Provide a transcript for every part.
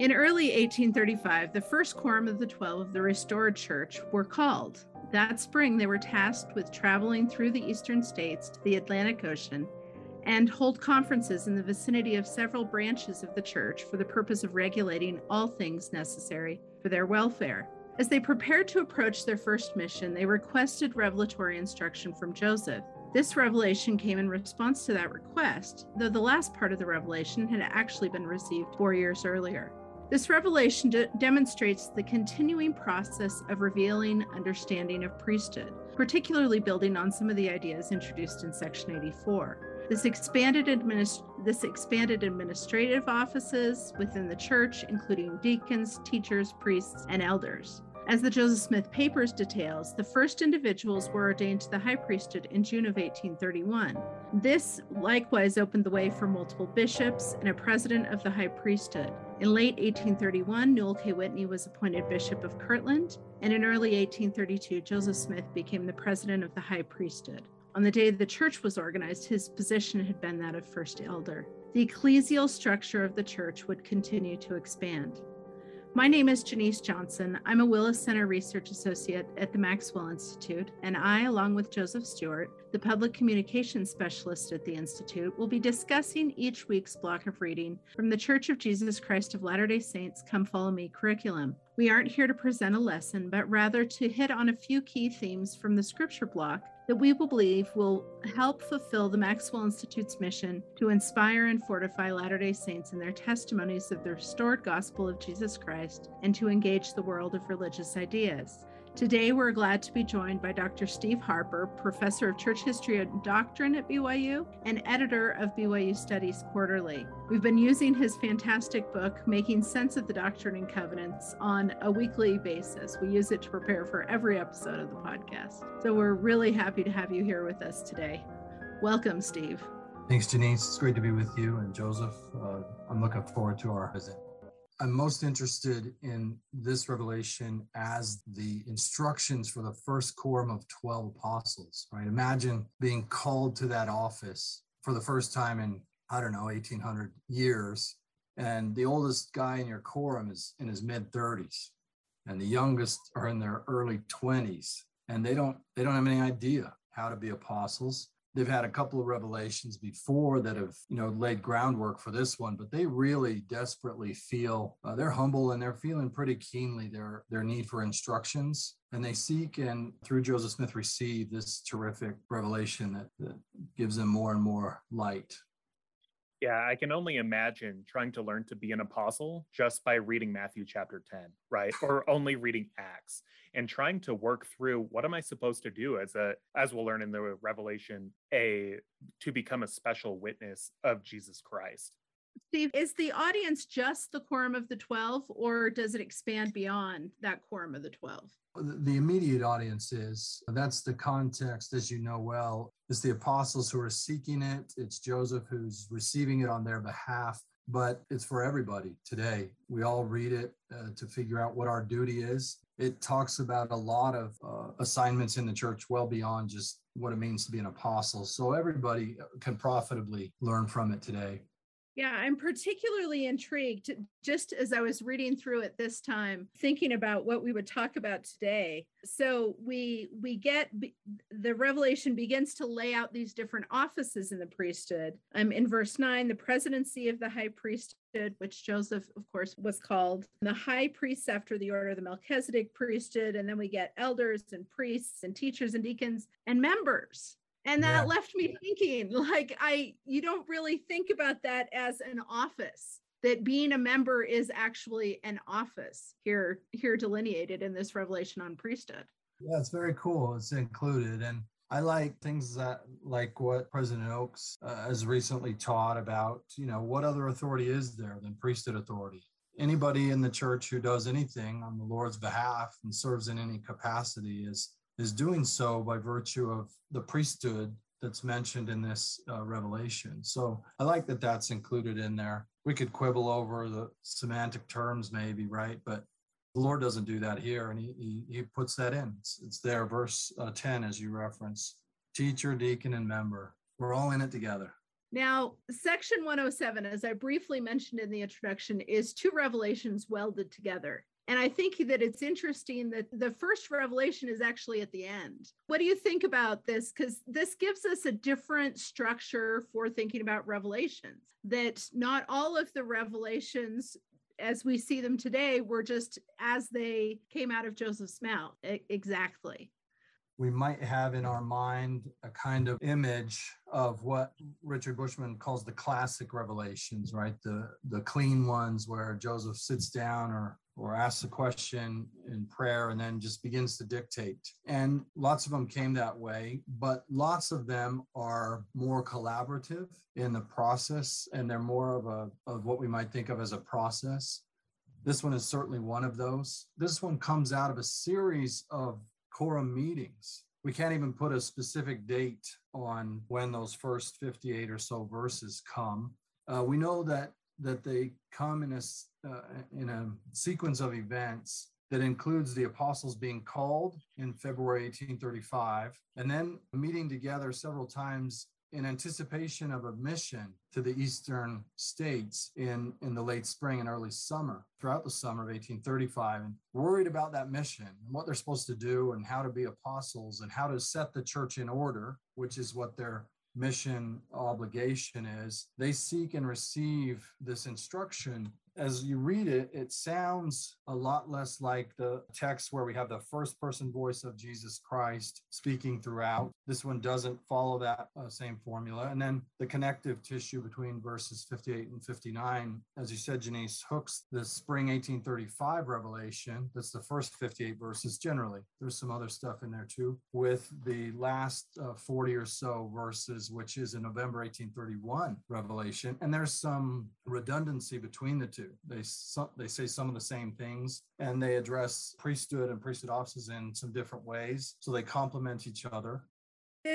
In early 1835, the first quorum of the Twelve of the restored church were called. That spring, they were tasked with traveling through the eastern states to the Atlantic Ocean and hold conferences in the vicinity of several branches of the church for the purpose of regulating all things necessary for their welfare. As they prepared to approach their first mission, they requested revelatory instruction from Joseph. This revelation came in response to that request, though the last part of the revelation had actually been received four years earlier. This revelation de- demonstrates the continuing process of revealing understanding of priesthood, particularly building on some of the ideas introduced in section 84. This expanded, administ- this expanded administrative offices within the church, including deacons, teachers, priests, and elders. As the Joseph Smith Papers details, the first individuals were ordained to the high priesthood in June of 1831. This likewise opened the way for multiple bishops and a president of the high priesthood. In late 1831, Newel K. Whitney was appointed Bishop of Kirtland, and in early 1832, Joseph Smith became the president of the high priesthood. On the day the church was organized, his position had been that of first elder. The ecclesial structure of the church would continue to expand. My name is Janice Johnson. I'm a Willes Center Research Associate at the Maxwell Institute, and I, along with Joseph Stuart, the Public Communications Specialist at the Institute, will be discussing each week's block of reading from the Church of Jesus Christ of Latter day Saints Come Follow Me curriculum. We aren't here to present a lesson, but rather to hit on a few key themes from the scripture block that we will believe will help fulfill the Maxwell Institute's mission to inspire and fortify Latter day Saints in their testimonies of the restored gospel of Jesus Christ and to engage the world of religious ideas. Today, we're glad to be joined by Dr. Steve Harper, professor of church history and doctrine at BYU and editor of BYU Studies Quarterly. We've been using his fantastic book, Making Sense of the Doctrine and Covenants, on a weekly basis. We use it to prepare for every episode of the podcast. So we're really happy to have you here with us today. Welcome, Steve. Thanks, Janice. It's great to be with you and Joseph. Uh, I'm looking forward to our visit. I'm most interested in this revelation as the instructions for the first quorum of 12 apostles, right? Imagine being called to that office for the first time in, I don't know, 1800 years. And the oldest guy in your quorum is in his mid 30s, and the youngest are in their early 20s. And they don't they don't have any idea how to be apostles they've had a couple of revelations before that have you know laid groundwork for this one but they really desperately feel uh, they're humble and they're feeling pretty keenly their their need for instructions. And they seek and through joseph smith receive this terrific revelation that, that gives them more and more light yeah, I can only imagine trying to learn to be an apostle just by reading Matthew chapter 10, right? Or only reading Acts and trying to work through what am I supposed to do as a as we'll learn in the revelation a to become a special witness of Jesus Christ. Steve, is the audience just the quorum of the 12 or does it expand beyond that quorum of the 12? The immediate audience is that's the context, as you know well. It's the apostles who are seeking it, it's Joseph who's receiving it on their behalf, but it's for everybody today. We all read it uh, to figure out what our duty is. It talks about a lot of uh, assignments in the church, well beyond just what it means to be an apostle. So everybody can profitably learn from it today. Yeah, I'm particularly intrigued just as I was reading through it this time, thinking about what we would talk about today. So we we get the revelation begins to lay out these different offices in the priesthood. Um, in verse nine, the presidency of the high priesthood, which Joseph, of course, was called the high priests after the order of the Melchizedek priesthood, and then we get elders and priests and teachers and deacons and members and that yeah. left me thinking like i you don't really think about that as an office that being a member is actually an office here here delineated in this revelation on priesthood yeah it's very cool it's included and i like things that like what president oaks uh, has recently taught about you know what other authority is there than priesthood authority anybody in the church who does anything on the lord's behalf and serves in any capacity is is doing so by virtue of the priesthood that's mentioned in this uh, revelation. So I like that that's included in there. We could quibble over the semantic terms, maybe, right? But the Lord doesn't do that here, and He He, he puts that in. It's, it's there, verse uh, ten, as you reference. Teacher, deacon, and member. We're all in it together. Now, section 107, as I briefly mentioned in the introduction, is two revelations welded together. And I think that it's interesting that the first revelation is actually at the end. What do you think about this? Because this gives us a different structure for thinking about revelations, that not all of the revelations as we see them today were just as they came out of Joseph's mouth. exactly we might have in our mind a kind of image of what Richard Bushman calls the classic revelations, right? The the clean ones where Joseph sits down or or asks a question in prayer and then just begins to dictate. And lots of them came that way, but lots of them are more collaborative in the process and they're more of a of what we might think of as a process. This one is certainly one of those. This one comes out of a series of quorum meetings. We can't even put a specific date on when those first 58 or so verses come. Uh, we know that that they come in a uh, in a sequence of events that includes the apostles being called in February 1835 and then meeting together several times in anticipation of a mission to the eastern states in, in the late spring and early summer, throughout the summer of 1835, and worried about that mission and what they're supposed to do and how to be apostles and how to set the church in order, which is what their mission obligation is. They seek and receive this instruction as you read it, it sounds a lot less like the text where we have the first person voice of Jesus Christ speaking throughout. This one doesn't follow that uh, same formula. And then the connective tissue between verses 58 and 59, as you said, Janice, hooks the spring 1835 revelation. That's the first 58 verses generally. There's some other stuff in there too, with the last uh, 40 or so verses, which is a November 1831 revelation. And there's some redundancy between the two. They they say some of the same things, and they address priesthood and priesthood offices in some different ways, so they complement each other.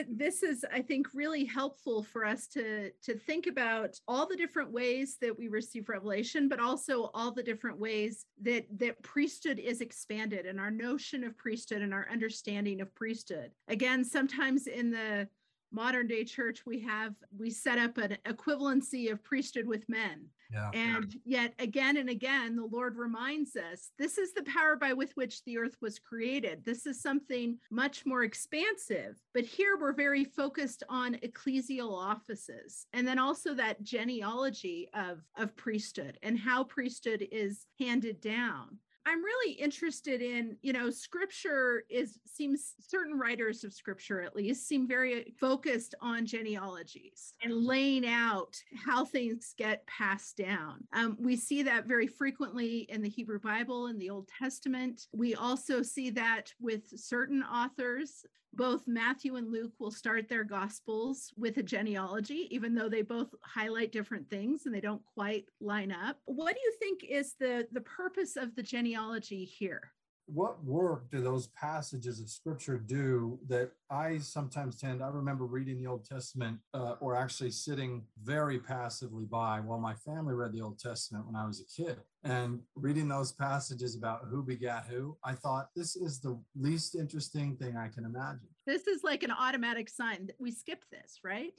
this is i think really helpful for us to to think about all the different ways that we receive revelation but also all the different ways that that priesthood is expanded and our notion of priesthood and our understanding of priesthood again sometimes in the modern day church we have we set up an equivalency of priesthood with men yeah. And yet again and again, the Lord reminds us this is the power by with which the earth was created. This is something much more expansive. But here we're very focused on ecclesial offices and then also that genealogy of, of priesthood and how priesthood is handed down. I'm really interested in, you know, scripture is seems certain writers of scripture at least seem very focused on genealogies and laying out how things get passed down. Um, we see that very frequently in the Hebrew Bible in the Old Testament. We also see that with certain authors both Matthew and Luke will start their gospels with a genealogy, even though they both highlight different things and they don't quite line up. What do you think is the, the purpose of the genealogy here? What work do those passages of scripture do that I sometimes tend, I remember reading the Old Testament uh, or actually sitting very passively by while my family read the Old Testament when I was a kid and reading those passages about who begat who. I thought this is the least interesting thing I can imagine. This is like an automatic sign that we skip this, right?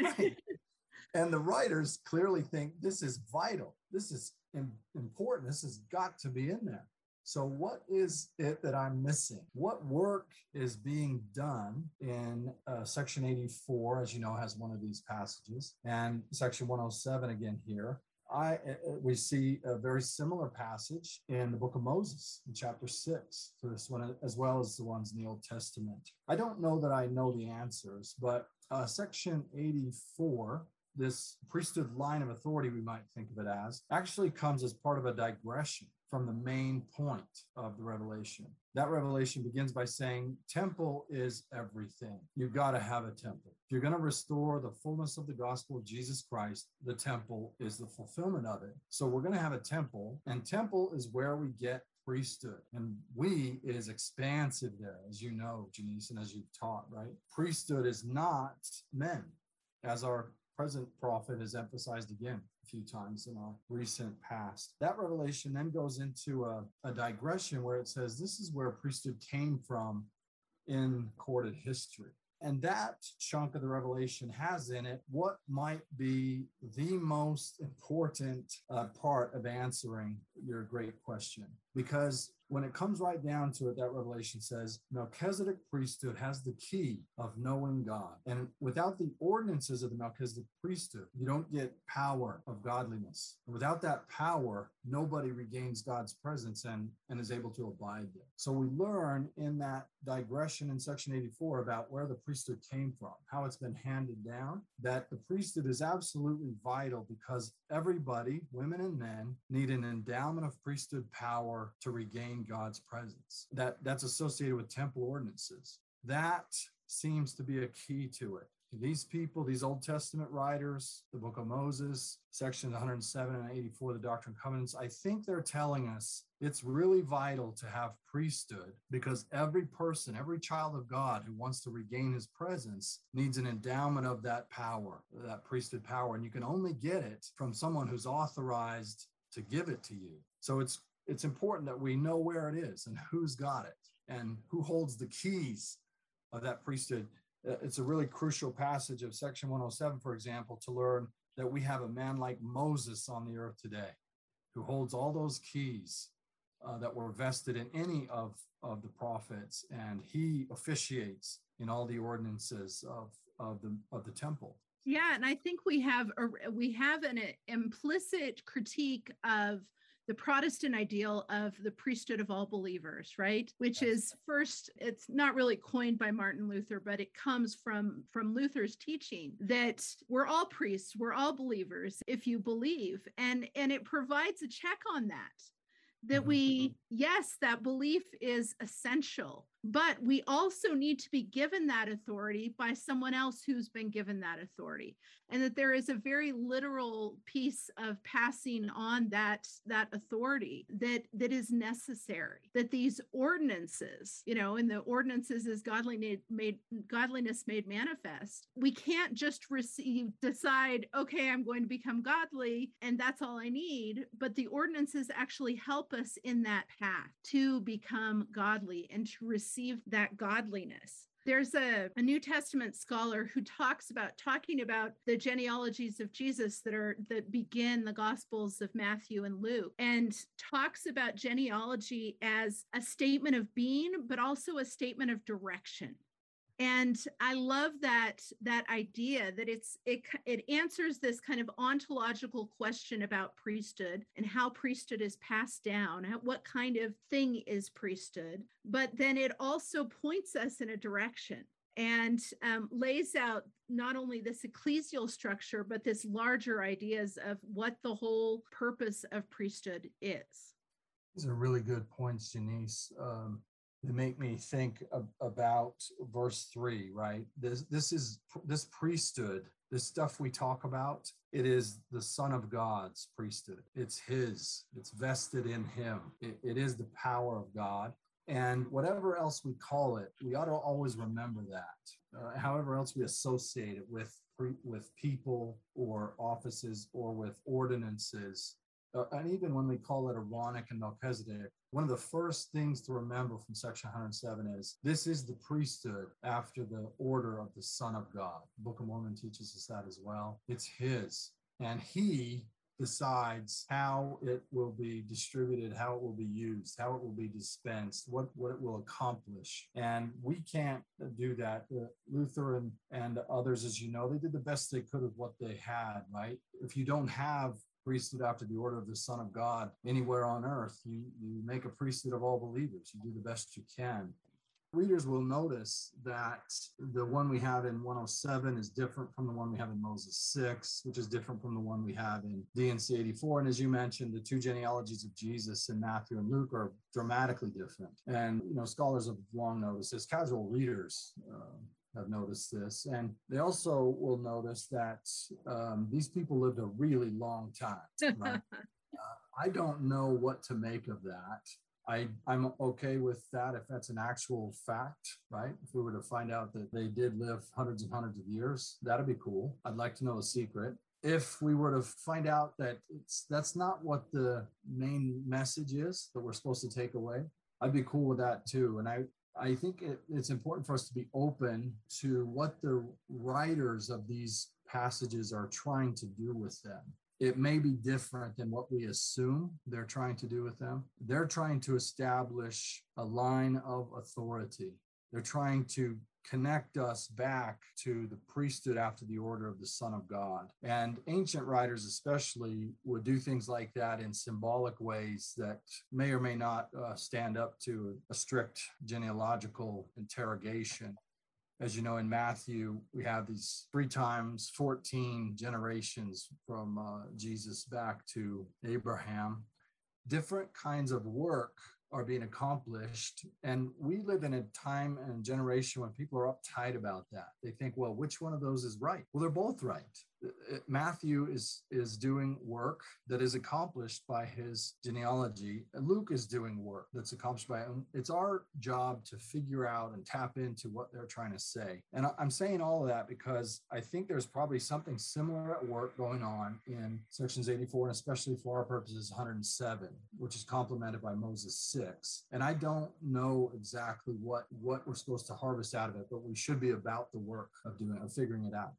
right. and the writers clearly think this is vital. This is important. This has got to be in there. So, what is it that I'm missing? What work is being done in uh, section 84, as you know, has one of these passages, and section 107 again here. I uh, uh, we see a very similar passage in the book of Moses in chapter six for this one as well as the ones in the Old Testament. I don't know that I know the answers, but uh, section 84 this priesthood line of authority, we might think of it as, actually comes as part of a digression from the main point of the revelation. That revelation begins by saying, Temple is everything. You've got to have a temple. If you're going to restore the fullness of the gospel of Jesus Christ, the temple is the fulfillment of it. So we're going to have a temple, and temple is where we get priesthood. And we is expansive there, as you know, Janice, and as you've taught, right? Priesthood is not men, as our present prophet has emphasized again a few times in our recent past. That revelation then goes into a, a digression where it says this is where priesthood came from in recorded history. And that chunk of the revelation has in it what might be the most important uh, part of answering your great question. Because when it comes right down to it, that revelation says Melchizedek priesthood has the key of knowing God. And without the ordinances of the Melchizedek priesthood, you don't get power of godliness. And without that power, nobody regains God's presence and, and is able to abide there. So we learn in that digression in section 84 about where the priesthood came from, how it's been handed down, that the priesthood is absolutely vital because everybody, women and men, need an endowment of priesthood power to regain God's presence. That that's associated with temple ordinances. That seems to be a key to it. These people, these Old Testament writers, the book of Moses, sections 107 and 84, the Doctrine and Covenants, I think they're telling us it's really vital to have priesthood because every person, every child of God who wants to regain his presence needs an endowment of that power, that priesthood power. And you can only get it from someone who's authorized to give it to you. So it's it's important that we know where it is and who's got it and who holds the keys of that priesthood uh, it's a really crucial passage of section 107, for example, to learn that we have a man like Moses on the earth today who holds all those keys uh, that were vested in any of, of the prophets, and he officiates in all the ordinances of, of, the, of the temple. Yeah, and I think we have a, we have an implicit critique of the Protestant ideal of the priesthood of all believers, right? Which is first, it's not really coined by Martin Luther, but it comes from from Luther's teaching that we're all priests, we're all believers if you believe, and and it provides a check on that. That we, mm-hmm. yes, that belief is essential but we also need to be given that authority by someone else who's been given that authority and that there is a very literal piece of passing on that that authority that that is necessary that these ordinances you know and the ordinances is godliness made godliness made manifest. We can't just receive decide okay i'm going to become godly and that's all i need but the ordinances actually help us in that path to become godly and to receive receive that godliness. There's a, a, New Testament scholar who talks about talking about the genealogies of Jesus that are that begin the Gospels of Matthew and Luke, and talks about genealogy as a statement of being, but also a statement of direction and i love that that idea that it's it it answers this kind of ontological question about priesthood and how priesthood is passed down what kind of thing is priesthood. But then it also points us in a direction and um, lays out not only this ecclesial structure but this larger ideas of what the whole purpose of priesthood is. These are really good points janice um, they make me think of, about verse three, right? This this is this priesthood, this stuff we talk about. It is the Son of God's priesthood. It's His. It's vested in Him. it, it is the power of God. And whatever else we call it, we ought to always remember that. Uh, however else we associate it with with people or offices or with ordinances, uh, and even when we call it Aaronic and Melchizedek, one of the first things to remember from section 107 is this is the priesthood after the order of the Son of God. The Book of Mormon teaches us that as well. It's his. And he decides how it will be distributed, how it will be used, how it will be dispensed, what, what it will accomplish. And we can't do that. Luther and, and others, as you know, they did the best they could with what they had, right? If you don't have priesthood after the order of the Son of God anywhere on earth. You, you make a priesthood of all believers. You do the best you can. Readers will notice that the one we have in 107 is different from the one we have in Moses 6, which is different from the one we have in D&C 84. And as you mentioned, the two genealogies of Jesus in Matthew and Luke are dramatically different. And, you know, scholars have long noticed this, casual readers. Uh, have noticed this. And they also will notice that um, these people lived a really long time. Right? uh, I don't know what to make of that. I, I'm okay with that if that's an actual fact, right? If we were to find out that they did live hundreds and hundreds of years, that'd be cool. I'd like to know the secret. If we were to find out that it's that's not what the main message is that we're supposed to take away, I'd be cool with that too. And I I think it, it's important for us to be open to what the writers of these passages are trying to do with them. It may be different than what we assume they're trying to do with them. They're trying to establish a line of authority. They're trying to connect us back to the priesthood after the order of the Son of God. And ancient writers, especially, would do things like that in symbolic ways that may or may not uh, stand up to a strict genealogical interrogation. As you know, in Matthew, we have these three times 14 generations from uh, Jesus back to Abraham. Different kinds of work are being accomplished. And we live in a time and generation when people are uptight about that. They think, well, which one of those is right? Well, they're both right. Uh, Matthew is is doing work that is accomplished by his genealogy. Luke is doing work that's accomplished by him. It's our job to figure out and tap into what they're trying to say. And I'm saying all of that because I think there's probably something similar at work going on in sections 84 and especially for our purposes 107, which is complemented by Moses 6. And I don't know exactly what what we're supposed to harvest out of it, but we should be about the work of doing of figuring it out.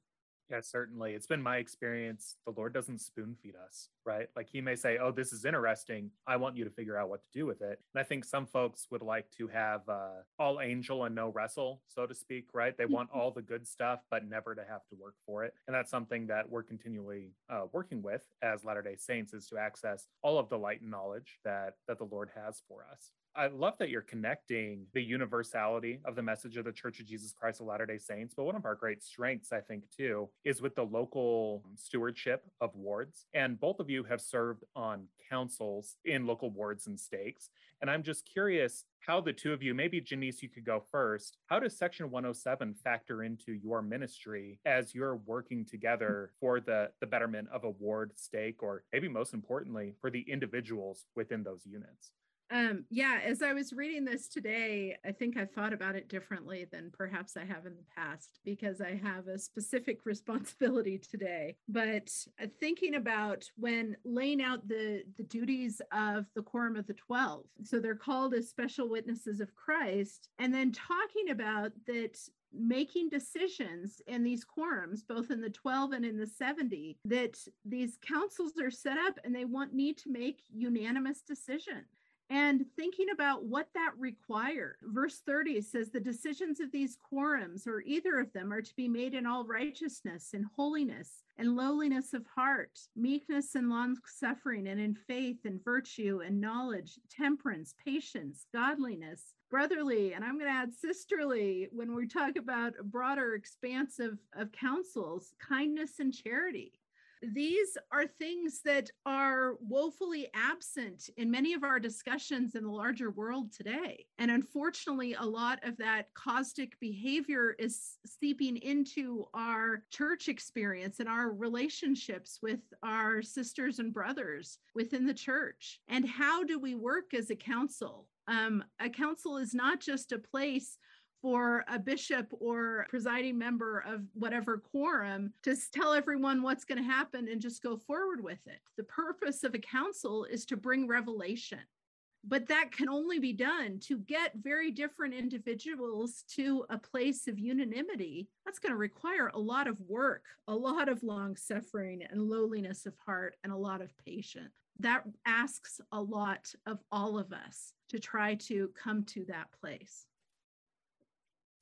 Yeah, certainly. It's been my experience. The Lord doesn't spoon feed us, right? Like He may say, Oh, this is interesting. I want you to figure out what to do with it. And I think some folks would like to have uh, all angel and no wrestle, so to speak, right? They want all the good stuff, but never to have to work for it. And that's something that we're continually uh, working with as Latter day Saints is to access all of the light and knowledge that, that the Lord has for us. I love that you're connecting the universality of the message of the Church of Jesus Christ of Latter day Saints. But one of our great strengths, I think, too, is with the local stewardship of wards. And both of you have served on councils in local wards and stakes. And I'm just curious how the two of you, maybe Janice, you could go first. How does Section 107 factor into your ministry as you're working together for the, the betterment of a ward stake, or maybe most importantly, for the individuals within those units? Um, yeah, as I was reading this today, I think I thought about it differently than perhaps I have in the past because I have a specific responsibility today. But uh, thinking about when laying out the, the duties of the Quorum of the Twelve, so they're called as special witnesses of Christ, and then talking about that making decisions in these quorums, both in the 12 and in the 70, that these councils are set up and they want need to make unanimous decisions and thinking about what that required. Verse 30 says, The decisions of these quorums, or either of them, are to be made in all righteousness and holiness and lowliness of heart, meekness and long suffering, and in faith and virtue and knowledge, temperance, patience, godliness, brotherly, and I'm going to add sisterly when we talk about a broader expanse of, of counsels, kindness and charity these are things that are woefully absent in many of our discussions in the larger world today. And unfortunately, a lot of that caustic behavior is seeping into our church experience and our relationships with our sisters and brothers within the church. And how do we work as a council? Um, a council is not just a place for a bishop or presiding member of whatever quorum to tell everyone what's going to happen and just go forward with it. The purpose of a council is to bring revelation. But that can only be done to get very different individuals to a place of unanimity. That's going to require a lot of work, a lot of long suffering and lowliness of heart, and a lot of patience. That asks a lot of all of us to try to come to that place.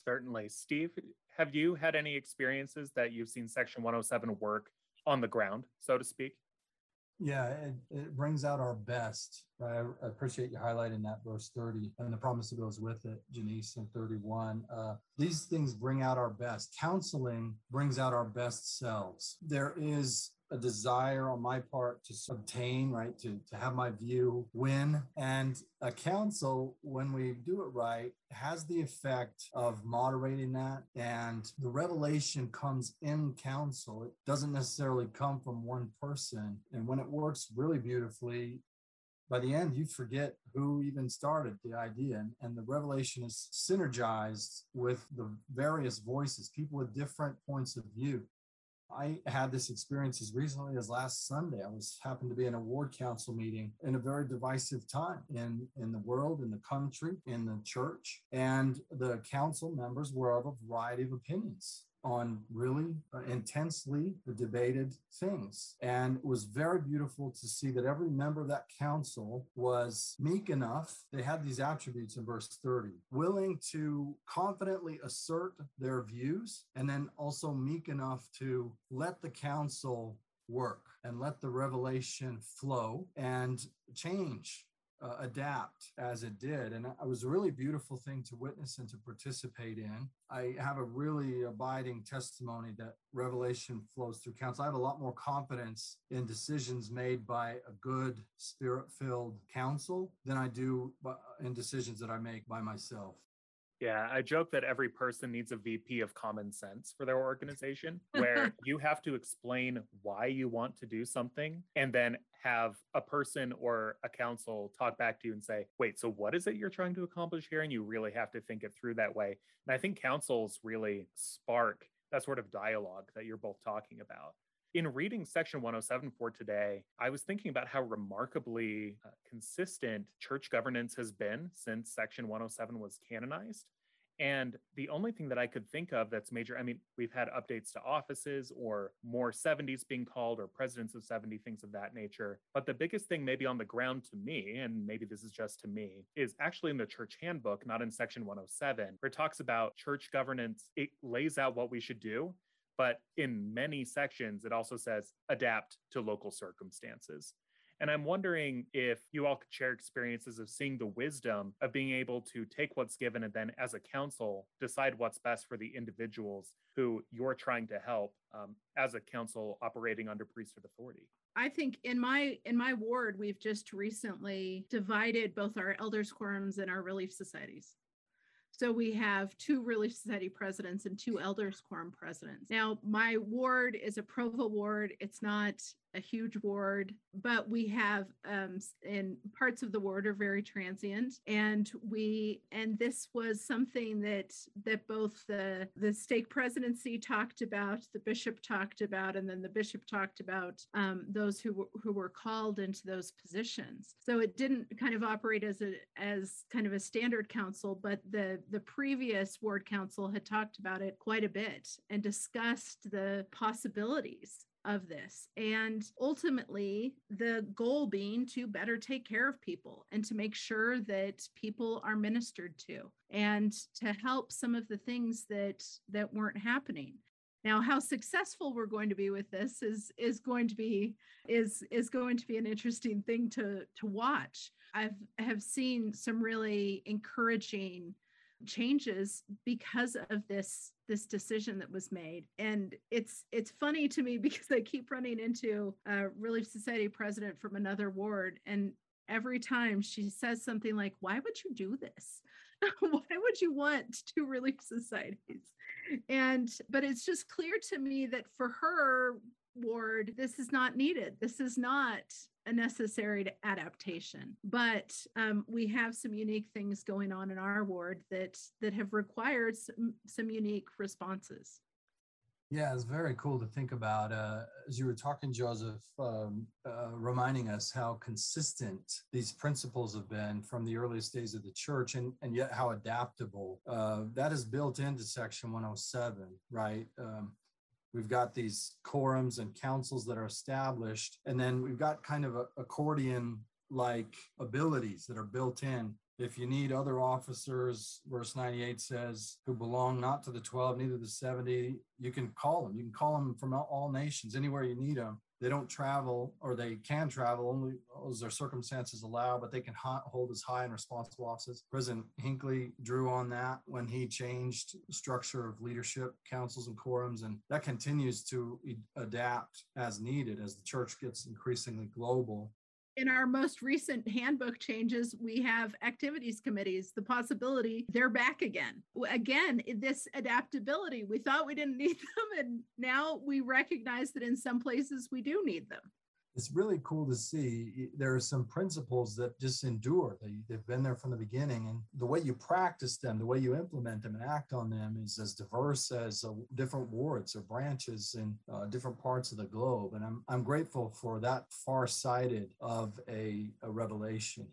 Certainly. Steve, have you had any experiences that you've seen Section 107 work on the ground, so to speak? Yeah, it, it brings out our best. I, appreciate you highlighting that verse 30 and the promise that goes with it, Janice, and 31. Uh, these things bring out our best. Counseling brings out our best selves. There is a desire on my part to obtain, right, to, to have my view win. And a council, when we do it right, has the effect of moderating that. And the revelation comes in council. It doesn't necessarily come from one person. And when it works really beautifully, by the end, you forget who even started the idea. And, and, the revelation is synergized with the various voices, people with different points of view. I had this experience as recently as last Sunday. I was happened to be in a ward council meeting in a very divisive time in, in the world, in the country, in the church. And the council members were of a variety of opinions on really uh, intensely debated things. And it was very beautiful to see that every member of that council was meek enough. They had these attributes in verse 30 willing to confidently assert their views, and then also meek enough to let the council work and let the revelation flow and change uh, adapt as it did. And it was a really beautiful thing to witness and to participate in. I have a really abiding testimony that revelation flows through council. I have a lot more confidence in decisions made by a good spirit filled council than I do in decisions that I make by myself. Yeah, I joke that every person needs a VP of common sense for their organization, where you have to explain why you want to do something and then have a person or a council talk back to you and say, wait, so what is it you're trying to accomplish here? And you really have to think it through that way. And I think councils really spark that sort of dialogue that you're both talking about in reading section 107 for today, I was thinking about how remarkably uh, consistent church governance has been since section 107 was canonized. And the only thing that I could think of that's major, I mean, we've had updates to offices or more 70s being called or presidents of 70, things of that nature. But the biggest thing, maybe on the ground to me, and maybe this is just to me, is actually in the church handbook, not in section 107, where it talks about church governance. It lays out what we should do, but in many sections, it also says adapt to local circumstances. And I'm wondering if you all could share experiences of seeing the wisdom of being able to take what's given and then, as a council, decide what's best for the individuals who you're trying to help um, as a council operating under priesthood authority. I think in my in my ward, we've just recently divided both our elders quorums and our relief societies. So we have two Relief Society presidents and two Elders Quorum presidents. Now, my ward is a Provo ward. It's not a huge ward, but we have um, in parts of the ward are very transient, and we and this was something that that both the the stake presidency talked about, the bishop talked about, and then the bishop talked about um, those who who were called into those positions. So it didn't kind of operate as a as kind of a standard council, but the the previous ward council had talked about it quite a bit and discussed the possibilities of this. And ultimately, the goal being to better take care of people and to make sure that people are ministered to and to help some of the things that that weren't happening. Now, how successful we're going to be with this is is going to be is is going to be an interesting thing to to watch. I've have seen some really encouraging changes because of this this decision that was made. And it's it's funny to me because i keep running into a relief society president from another ward and every time she says something like why would you do this? Why would you want two relief societies? And but it's just clear to me that for her ward this is not needed. This is not a necessary adaptation. But um, we have some unique things going on in our ward that that have required some, some unique responses. Yeah it's very cool to think about uh, as you were talking joseph um, uh, reminding us how consistent these principles have been from the earliest days of the church and, and yet how adaptable uh, that is built into section 107 right? Um, We've got these quorums and councils that are established. And then we've got kind of accordion like abilities that are built in. If you need other officers, verse 98 says, who belong not to the 12, neither the 70, you can call them. You can call them from all nations, anywhere you need them they don't travel or they can travel only as their circumstances allow, but they can hold as high and responsible offices. President Hinckley drew on that when he changed structure of leadership councils and quorums, and that continues to adapt as needed as the church gets increasingly global in our most recent handbook changes, we have activities committees, the possibility they're back again. Again, this adaptability, we thought we didn't need them, and now we recognize that in some places we do need them. It's really cool to see there are some principles that just endure they, they've been there from the beginning and the way you practice them the way you implement them and act on them is as diverse as uh, different wards or branches in uh, different parts of the globe and i'm, I'm grateful for that far-sighted of a, a revelation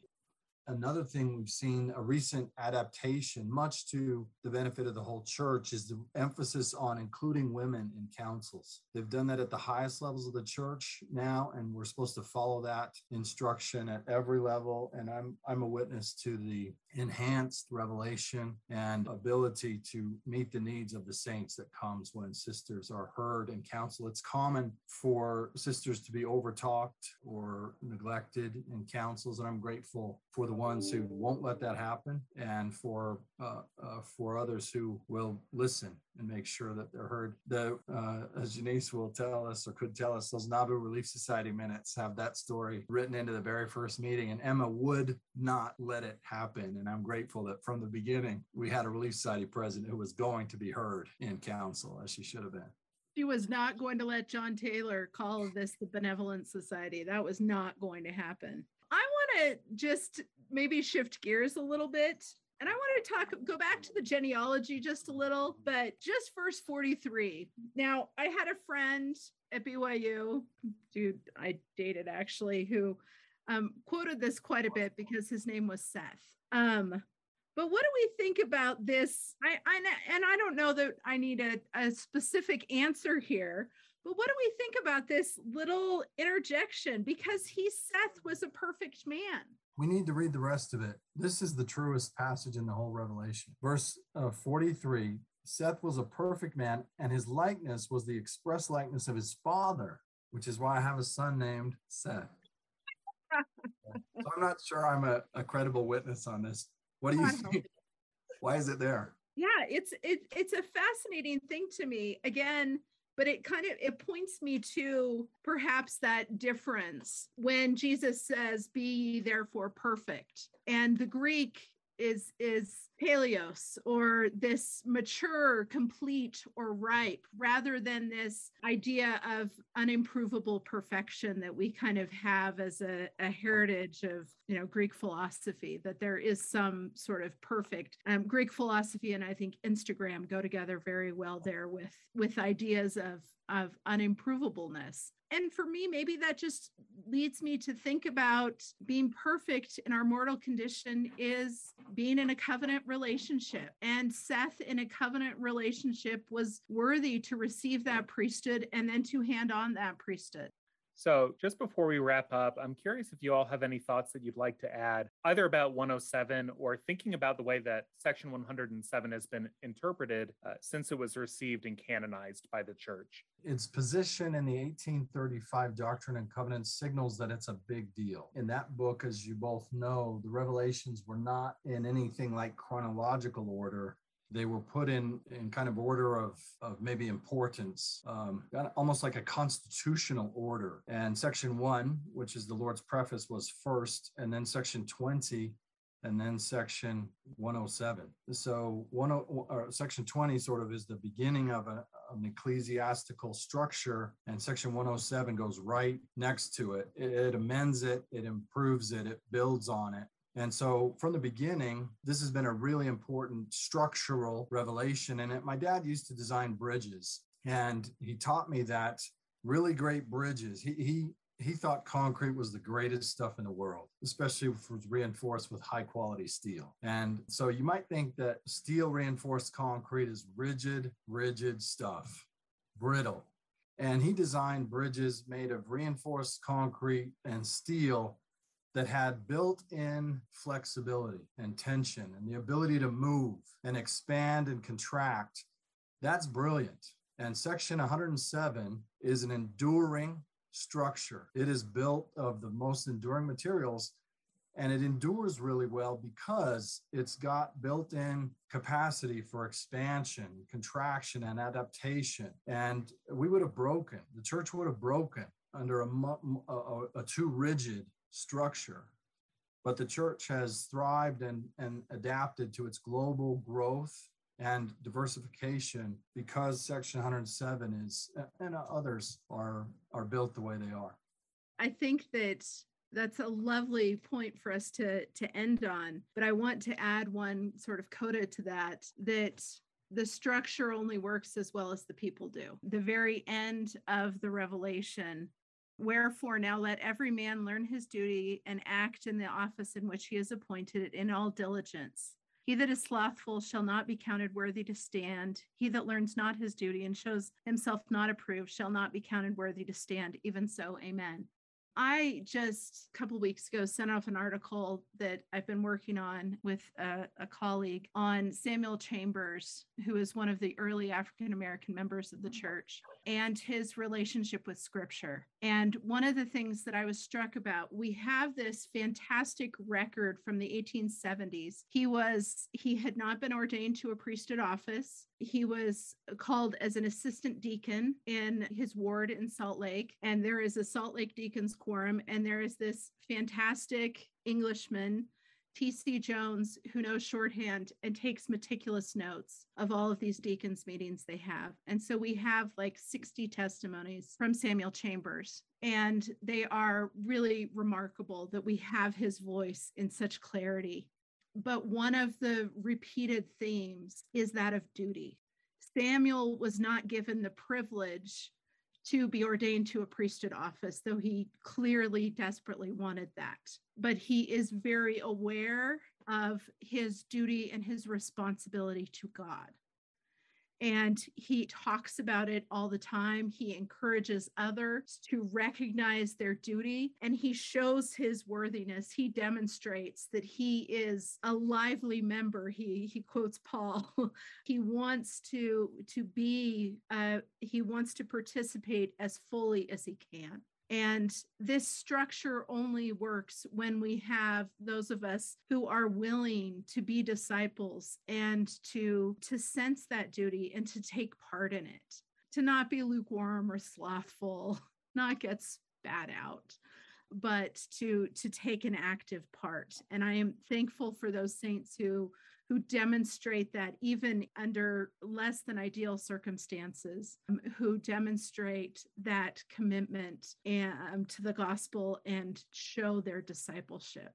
another thing we've seen a recent adaptation, much to the benefit of the whole church, is the emphasis on including women in councils. They've done that at the highest levels of the church now, and we're supposed to follow that instruction at every level. And I'm I'm a witness to the enhanced revelation and ability to meet the needs of the saints that comes when sisters are heard in council. It's common for sisters to be overtalked or neglected in councils, and I'm grateful for the ones who won't let that happen and for uh, uh, for others who will listen and make sure that they're heard. The uh, as Janice will tell us or could tell us, those Nauvoo Relief Society minutes have that story written into the very first meeting, and Emma would not let it happen. And I'm grateful that from the beginning we had a Relief Society president who was going to be heard in council as she should have been. She was not going to let John Taylor call this the Benevolent Society. That was not going to happen. I want to just maybe shift gears a little bit. And I want to talk, go back to the genealogy just a little, but just verse 43. Now, I had a friend at BYU, dude, I dated actually, who um, quoted this quite a bit because his name was Seth. Um, but what do we think about this? I, I and I don't know that I need a, a specific answer here, but what do we think about this little interjection? Because he, Seth, was a perfect man. We need to read the rest of it. This is the truest passage in the whole Revelation. Verse uh, 43 Seth was a perfect man, and his likeness was the express likeness of his father, which is why I have a son named Seth. so I'm not sure I'm a, a credible witness on this. What do you think? Why is it there? Yeah, it's it, it's a fascinating thing to me. Again, but it kind of it points me to perhaps that difference when jesus says be therefore perfect. And the greek is is teleios or this mature complete or ripe rather than this idea of unimprovable perfection that we kind of have as a, a heritage of you know greek philosophy that there is some sort of perfect um, greek philosophy. And i think instagram go together very well there with with ideas of of unimprovableness and for me, maybe that just leads me to think about being perfect in our mortal condition is being in a covenant relationship. And Seth, in a covenant relationship, was worthy to receive that priesthood and then to hand on that priesthood. So, just before we wrap up, I'm curious if you all have any thoughts that you'd like to add, either about 107 or thinking about the way that Section 107 has been interpreted uh, since it was received and canonized by the church. Its position in the 1835 Doctrine and Covenants signals that it's a big deal. In that book, as you both know, the revelations were not in anything like chronological order they were put in in kind of order of, of maybe importance, um, almost like a constitutional order. And section one, which is the Lord's preface, was first, and then section 20, and then section 107. So one or section 20 sort of is the beginning of a, an ecclesiastical structure, and section 107 goes right next to it. it. It amends it, it improves it, it builds on it. And so from the beginning, this has been a really important structural revelation. And it, my dad used to design bridges, and he taught me that really great bridges. He, he, he thought concrete was the greatest stuff in the world, especially if it was reinforced with high quality steel. And so you might think that steel reinforced concrete is rigid, rigid stuff, brittle. And he designed bridges made of reinforced concrete and steel that had built in flexibility and tension and the ability to move and expand and contract. That's brilliant. And section 107 is an enduring structure. It is built of the most enduring materials and it endures really well because it's got built in capacity for expansion, contraction, and adaptation. And we would have broken, the church would have broken under a, a, a too rigid structure. But the church has thrived and, and adapted to its global growth and diversification because Section 107 is, and others are, are built the way they are. I think that that's a lovely point for us to to end on but i want to add one sort of coda to that that the structure only works as well as the people do the very end of the revelation wherefore now let every man learn his duty and act in the office in which he is appointed in all diligence he that is slothful shall not be counted worthy to stand. He that learns not his duty and shows himself not approved shall not be counted worthy to stand. Even so, amen. I just a couple weeks ago sent off an article that I've been working on with a, a colleague on Samuel Chambers, who is one of the early African American members of the mm-hmm. church, and his relationship with scripture. And one of the things that I was struck about, we have this fantastic record from the 1870s. He was, he had not been ordained to a priesthood office. He was called as an assistant deacon in his ward in Salt Lake. And there is a Salt Lake Deacons Quorum, and there is this fantastic Englishman T.C. Jones, who knows shorthand and takes meticulous notes of all of these deacons' meetings they have. And so we have like 60 testimonies from Samuel Chambers, and they are really remarkable that we have his voice in such clarity. But one of the repeated themes is that of duty. Samuel was not given the privilege to be ordained to a priesthood office, though he clearly desperately wanted that. But he is very aware of his duty and his responsibility to God and he talks about it all the time. He encourages others to recognize their duty and he shows his worthiness. He demonstrates that he is a lively member. He he quotes Paul. he wants to to be uh, he wants to participate as fully as he can. And this structure only works when we have those of us who are willing to be disciples and to, to sense that duty and to take part in it, to not be lukewarm or slothful, not get spat out but to to take an active part. And i am thankful for those saints who who demonstrate that even under less than ideal circumstances, um, who demonstrate that commitment um, to the gospel and show their discipleship.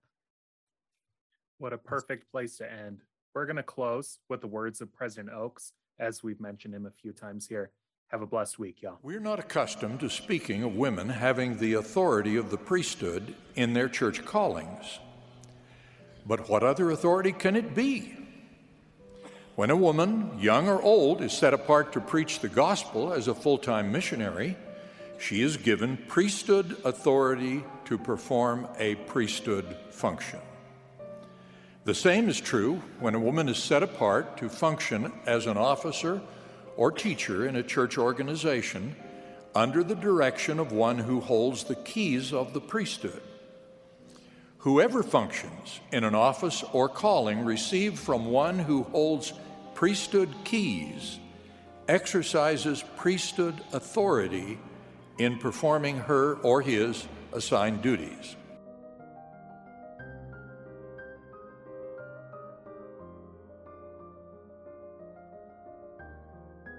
What a perfect place to end. We're going to close with the words of President Oaks, as we've mentioned him a few times here. Have a blessed week, y'all. We're not accustomed to speaking of women having the authority of the priesthood in their church callings. But what other authority can it be? When a woman, young or old, is set apart to preach the gospel as a full time missionary, she is given priesthood authority to perform a priesthood function. The same is true when a woman is set apart to function as an officer or teacher in a church organization under the direction of one who holds the keys of the priesthood. Whoever functions in an office or calling received from one who holds priesthood keys exercises priesthood authority in performing her or his assigned duties.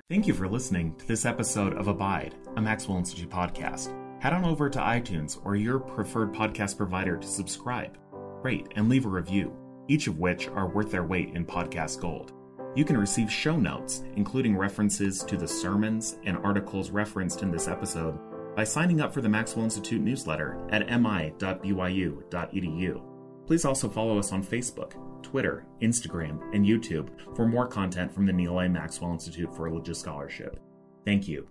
Thank you for listening to this episode of Abide, a Maxwell Institute podcast. Head on over to iTunes or your preferred podcast provider to subscribe, rate, and leave a review, each of which are worth their weight in podcast gold. You can receive show notes, including references to the sermons and articles referenced in this episode, by signing up for the Maxwell Institute newsletter at mi.byu.edu. Please also follow us on Facebook, Twitter, Instagram, and YouTube for more content from the Neal A. Maxwell Institute for Religious Scholarship. Thank you.